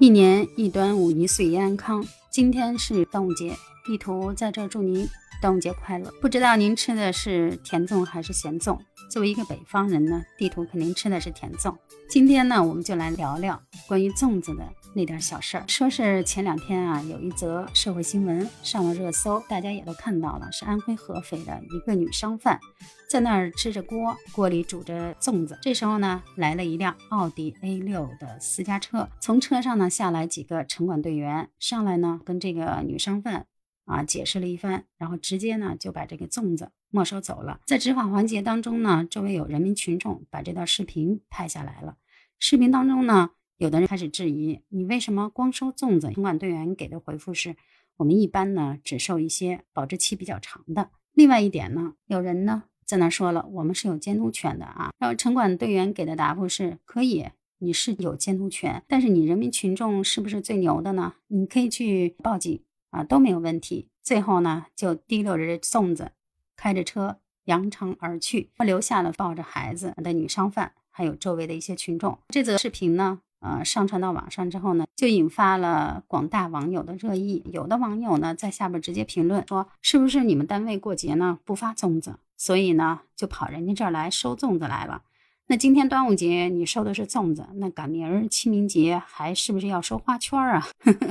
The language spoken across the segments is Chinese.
一年一端午，一岁一安康。今天是端午节，地图在这祝您端午节快乐。不知道您吃的是甜粽还是咸粽？作为一个北方人呢，地图肯定吃的是甜粽。今天呢，我们就来聊聊关于粽子的那点小事儿。说是前两天啊，有一则社会新闻上了热搜，大家也都看到了，是安徽合肥的一个女商贩在那儿支着锅，锅里煮着粽子。这时候呢，来了一辆奥迪 A6 的私家车，从车上呢下来几个城管队员，上来呢跟这个女商贩。啊，解释了一番，然后直接呢就把这个粽子没收走了。在执法环节当中呢，周围有人民群众把这段视频拍下来了。视频当中呢，有的人开始质疑你为什么光收粽子？城管队员给的回复是：我们一般呢只收一些保质期比较长的。另外一点呢，有人呢在那说了，我们是有监督权的啊。然后城管队员给的答复是：可以，你是有监督权，但是你人民群众是不是最牛的呢？你可以去报警。啊都没有问题，最后呢就提溜着粽子，开着车扬长而去，留下了抱着孩子的女商贩，还有周围的一些群众。这则视频呢，呃，上传到网上之后呢，就引发了广大网友的热议。有的网友呢在下边直接评论说，是不是你们单位过节呢不发粽子，所以呢就跑人家这儿来收粽子来了？那今天端午节你收的是粽子，那赶明儿清明节还是不是要收花圈啊？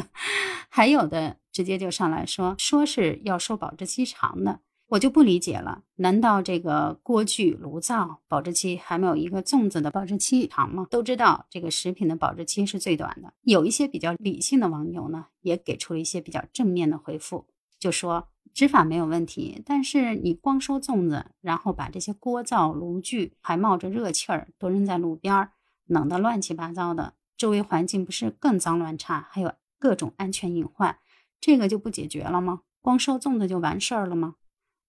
还有的直接就上来说，说是要收保质期长的，我就不理解了。难道这个锅具炉灶保质期还没有一个粽子的保质期长吗？都知道这个食品的保质期是最短的。有一些比较理性的网友呢，也给出了一些比较正面的回复，就说。执法没有问题，但是你光收粽子，然后把这些锅灶炉具还冒着热气儿都扔在路边儿，冷得乱七八糟的，周围环境不是更脏乱差，还有各种安全隐患，这个就不解决了吗？光收粽子就完事儿了吗？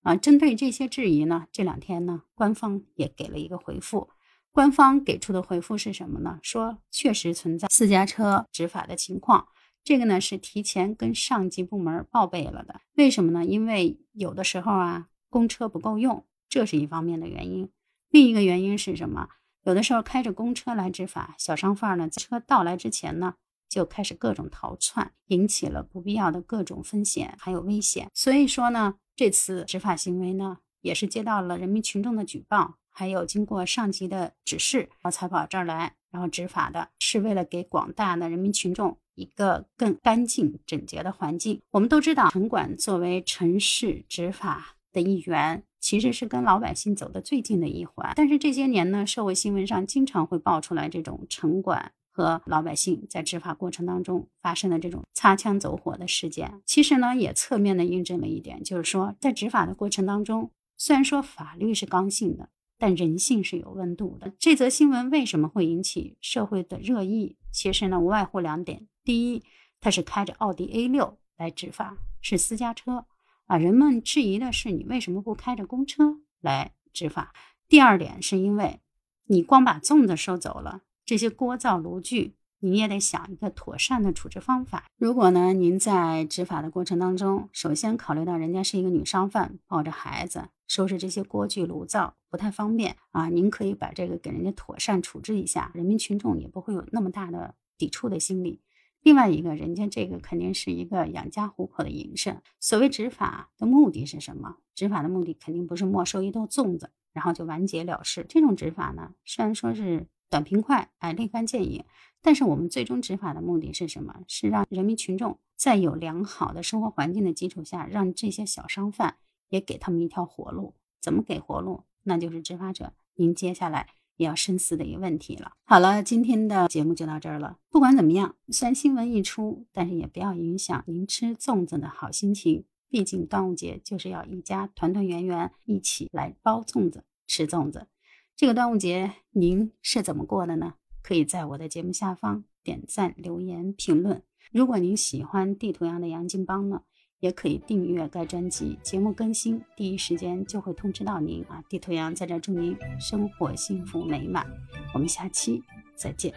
啊，针对这些质疑呢，这两天呢，官方也给了一个回复。官方给出的回复是什么呢？说确实存在私家车执法的情况。这个呢是提前跟上级部门报备了的，为什么呢？因为有的时候啊，公车不够用，这是一方面的原因。另一个原因是什么？有的时候开着公车来执法，小商贩呢，在车到来之前呢，就开始各种逃窜，引起了不必要的各种风险还有危险。所以说呢，这次执法行为呢，也是接到了人民群众的举报，还有经过上级的指示，然后才跑这儿来，然后执法的，是为了给广大的人民群众。一个更干净整洁的环境。我们都知道，城管作为城市执法的一员，其实是跟老百姓走得最近的一环。但是这些年呢，社会新闻上经常会爆出来这种城管和老百姓在执法过程当中发生的这种擦枪走火的事件。其实呢，也侧面的印证了一点，就是说，在执法的过程当中，虽然说法律是刚性的，但人性是有温度的。这则新闻为什么会引起社会的热议？其实呢，无外乎两点。第一，他是开着奥迪 A 六来执法，是私家车啊。人们质疑的是，你为什么不开着公车来执法？第二点，是因为你光把粽子收走了，这些锅灶炉具，你也得想一个妥善的处置方法。如果呢，您在执法的过程当中，首先考虑到人家是一个女商贩，抱着孩子，收拾这些锅具炉灶不太方便啊，您可以把这个给人家妥善处置一下，人民群众也不会有那么大的抵触的心理。另外一个人家这个肯定是一个养家糊口的营生。所谓执法的目的是什么？执法的目的肯定不是没收一兜粽子，然后就完结了事。这种执法呢，虽然说是短平快，哎，立竿见影，但是我们最终执法的目的是什么？是让人民群众在有良好的生活环境的基础下，让这些小商贩也给他们一条活路。怎么给活路？那就是执法者您接下来。也要深思的一个问题了。好了，今天的节目就到这儿了。不管怎么样，虽然新闻一出，但是也不要影响您吃粽子的好心情。毕竟端午节就是要一家团团圆圆一起来包粽子、吃粽子。这个端午节您是怎么过的呢？可以在我的节目下方点赞、留言、评论。如果您喜欢地图羊的杨金邦呢？也可以订阅该专辑，节目更新第一时间就会通知到您啊！地图羊在这祝您生活幸福美满，我们下期再见。